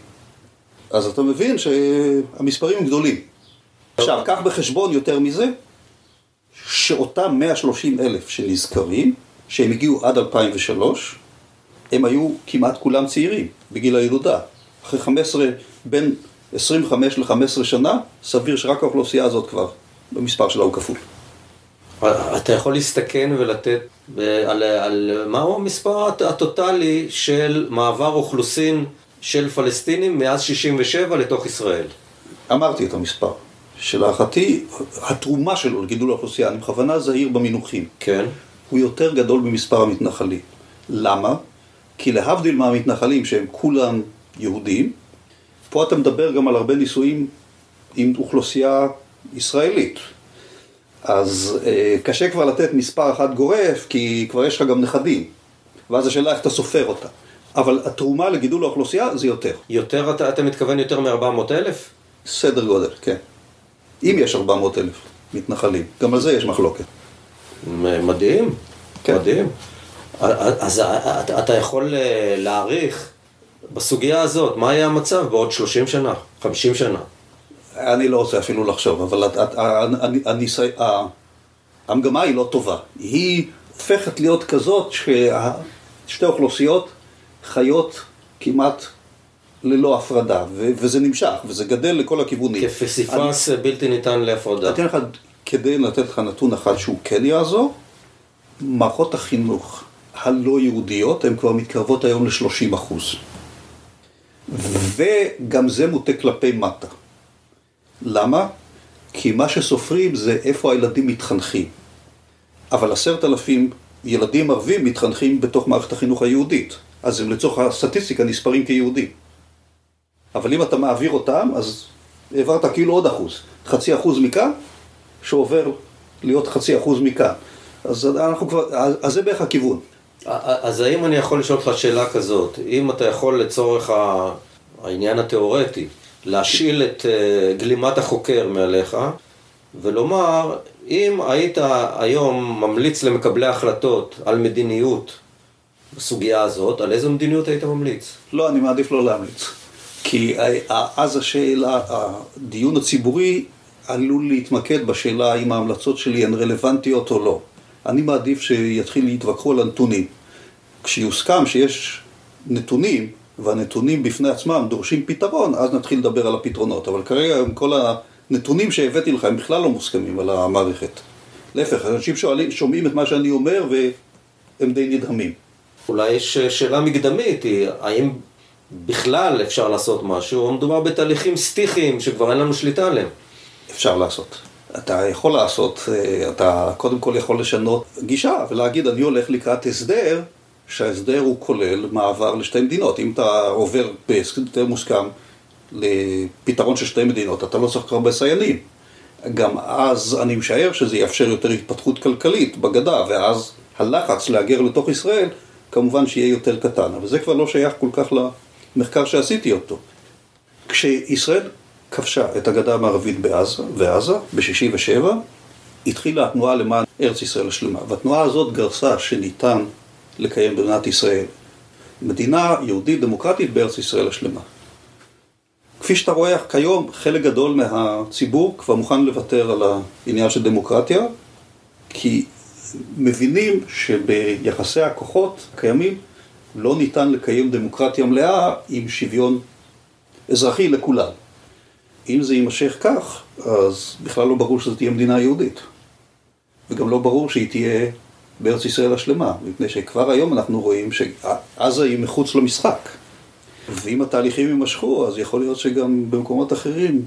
אז אתה מבין שהמספרים גדולים. עכשיו, קח בחשבון יותר מזה, שאותם 130 אלף שנזכרים, שהם הגיעו עד 2003, הם היו כמעט כולם צעירים, בגיל הילודה. אחרי 15, בין 25 ל-15 שנה, סביר שרק האוכלוסייה הזאת כבר, במספר שלה הוא כפול. אתה יכול להסתכן ולתת על, על מהו המספר הטוטלי של מעבר אוכלוסין של פלסטינים מאז 67' לתוך ישראל? אמרתי את המספר. שלהערכתי, התרומה שלו לגידול האוכלוסייה, אני בכוונה זהיר במינוחים, כן. הוא יותר גדול ממספר המתנחלים. למה? כי להבדיל מהמתנחלים שהם כולם יהודים, פה אתה מדבר גם על הרבה נישואים עם אוכלוסייה ישראלית. אז אה, קשה כבר לתת מספר אחד גורף, כי כבר יש לך גם נכדים. ואז השאלה איך אתה סופר אותה. אבל התרומה לגידול האוכלוסייה זה יותר. יותר, אתה, אתה מתכוון יותר מ-400 אלף? סדר גודל, כן. אם יש 400 אלף מתנחלים, גם על זה יש מחלוקת. מדהים, כן. מדהים. אז אתה יכול אה, להעריך בסוגיה הזאת, מה יהיה המצב בעוד 30 שנה, 50 שנה? אני לא רוצה אפילו לחשוב, אבל הניסי... המגמה היא לא טובה. היא הופכת להיות כזאת ששתי אוכלוסיות חיות כמעט ללא הפרדה, וזה נמשך, וזה גדל לכל הכיוונים. כפסיפס אני... בלתי ניתן להפרדה. אתן לך, כדי לתת לך נתון אחד שהוא כן יעזור, מערכות החינוך הלא יהודיות הן כבר מתקרבות היום ל-30 אחוז. וגם זה מוטה כלפי מטה. למה? כי מה שסופרים זה איפה הילדים מתחנכים. אבל עשרת אלפים ילדים ערבים מתחנכים בתוך מערכת החינוך היהודית. אז הם לצורך הסטטיסטיקה נספרים כיהודים. אבל אם אתה מעביר אותם, אז העברת כאילו עוד אחוז. חצי אחוז מכאן, שעובר להיות חצי אחוז מכאן. אז אנחנו כבר, אז זה בערך הכיוון. אז האם אני יכול לשאול אותך שאלה כזאת? אם אתה יכול לצורך העניין התיאורטי, להשאיל את אה, גלימת החוקר מעליך, ולומר, אם היית היום ממליץ למקבלי החלטות על מדיניות בסוגיה הזאת, על איזו מדיניות היית ממליץ? לא, אני מעדיף לא להמליץ. כי אז השאלה, הדיון הציבורי עלול להתמקד בשאלה האם ההמלצות שלי הן רלוונטיות או לא. אני מעדיף שיתחיל להתווכחו על הנתונים. כשיוסכם שיש נתונים, והנתונים בפני עצמם דורשים פתרון, אז נתחיל לדבר על הפתרונות. אבל כרגע עם כל הנתונים שהבאתי לך, הם בכלל לא מוסכמים על המערכת. להפך, אנשים שואלים, שומעים את מה שאני אומר והם די נדהמים. אולי יש שאלה מקדמית, היא האם בכלל אפשר לעשות משהו, או מדובר בתהליכים סטיחיים שכבר אין לנו שליטה עליהם? אפשר לעשות. אתה יכול לעשות, אה, אתה קודם כל יכול לשנות גישה ולהגיד אני הולך לקראת הסדר, שההסדר הוא כולל מעבר לשתי מדינות. אם אתה עובר בהסדר מוסכם לפתרון של שתי מדינות, אתה לא צריך הרבה סיינים. גם אז אני משער שזה יאפשר יותר התפתחות כלכלית בגדה, ואז הלחץ להגר לתוך ישראל כמובן שיהיה יותר קטן, אבל זה כבר לא שייך כל כך למחקר שעשיתי אותו. כשישראל כבשה את הגדה המערבית בעזה, ועזה, ב-67, התחילה התנועה למען ארץ ישראל השלמה. והתנועה הזאת גרסה שניתן לקיים במדינת ישראל מדינה יהודית דמוקרטית בארץ ישראל השלמה. כפי שאתה רואה כיום, חלק גדול מהציבור כבר מוכן לוותר על העניין של דמוקרטיה, כי מבינים שביחסי הכוחות הקיימים לא ניתן לקיים דמוקרטיה מלאה עם שוויון אזרחי לכולם. אם זה יימשך כך, אז בכלל לא ברור שזו תהיה מדינה יהודית. וגם לא ברור שהיא תהיה בארץ ישראל השלמה, מפני שכבר היום אנחנו רואים שעזה היא מחוץ למשחק. ואם התהליכים יימשכו, אז יכול להיות שגם במקומות אחרים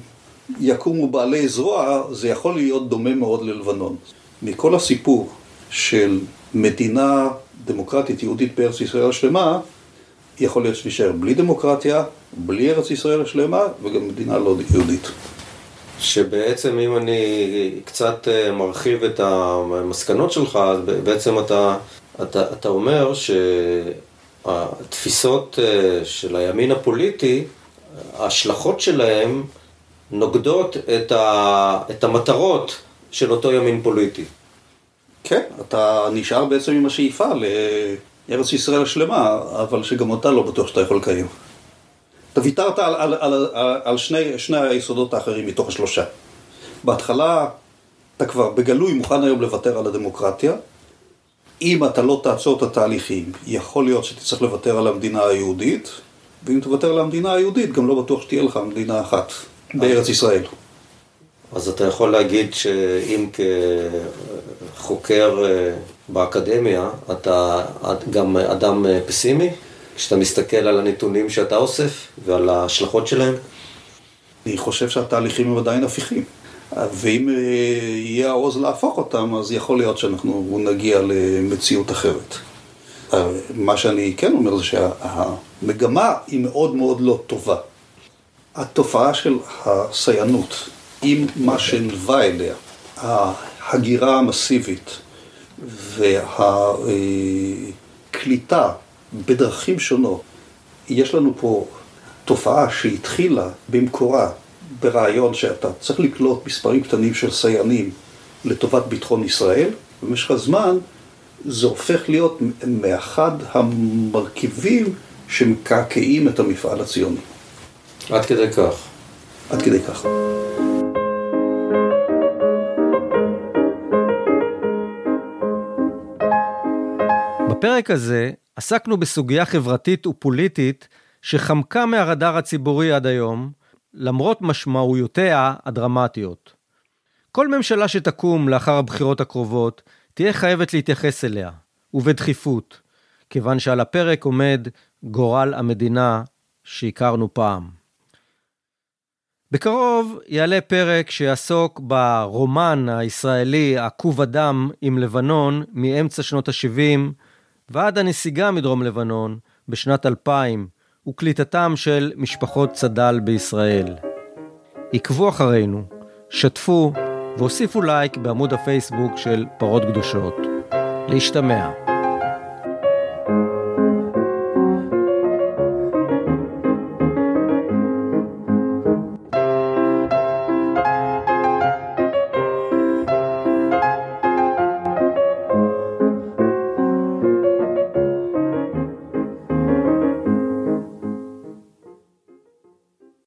יקומו בעלי זרוע, זה יכול להיות דומה מאוד ללבנון. מכל הסיפור של מדינה דמוקרטית יהודית בארץ ישראל השלמה, יכול להיות שתישאר בלי דמוקרטיה, בלי ארץ ישראל השלמה, וגם מדינה לא יהודית. שבעצם אם אני קצת אה, מרחיב את המסקנות שלך, אז בעצם אתה, אתה, אתה אומר שהתפיסות אה, של הימין הפוליטי, ההשלכות שלהם נוגדות את, ה, את המטרות של אותו ימין פוליטי. כן, אתה נשאר בעצם עם השאיפה לארץ ישראל השלמה, אבל שגם אותה לא בטוח שאתה יכול לקיים. אתה ויתרת על, על, על, על, על שני, שני היסודות האחרים מתוך השלושה. בהתחלה אתה כבר בגלוי מוכן היום לוותר על הדמוקרטיה. אם אתה לא תעצור את התהליכים, יכול להיות שתצטרך לוותר על המדינה היהודית, ואם תוותר על המדינה היהודית, גם לא בטוח שתהיה לך מדינה אחת בארץ ישראל. אז אתה יכול להגיד שאם כחוקר אה, באקדמיה, אתה גם אדם אה, פסימי? כשאתה מסתכל על הנתונים שאתה אוסף ועל ההשלכות שלהם? אני חושב שהתהליכים הם עדיין הפיכים. ואם אה, יהיה העוז להפוך אותם, אז יכול להיות שאנחנו נגיע למציאות אחרת. מה שאני כן אומר זה שהמגמה היא מאוד מאוד לא טובה. התופעה של הסייענות, עם מה שנלווה אליה, ההגירה המסיבית והקליטה בדרכים שונות. יש לנו פה תופעה שהתחילה במקורה ברעיון שאתה צריך לקלוט מספרים קטנים של סייענים לטובת ביטחון ישראל, במשך הזמן זה הופך להיות מאחד המרכיבים שמקעקעים את המפעל הציוני. עד כדי כך. עד כדי כך. בפרק הזה עסקנו בסוגיה חברתית ופוליטית שחמקה מהרדאר הציבורי עד היום, למרות משמעויותיה הדרמטיות. כל ממשלה שתקום לאחר הבחירות הקרובות תהיה חייבת להתייחס אליה, ובדחיפות, כיוון שעל הפרק עומד גורל המדינה שהכרנו פעם. בקרוב יעלה פרק שיעסוק ברומן הישראלי עקוב הדם עם לבנון מאמצע שנות ה-70 ועד הנסיגה מדרום לבנון בשנת 2000 וקליטתם של משפחות צד"ל בישראל. עקבו אחרינו, שתפו והוסיפו לייק בעמוד הפייסבוק של פרות קדושות. להשתמע.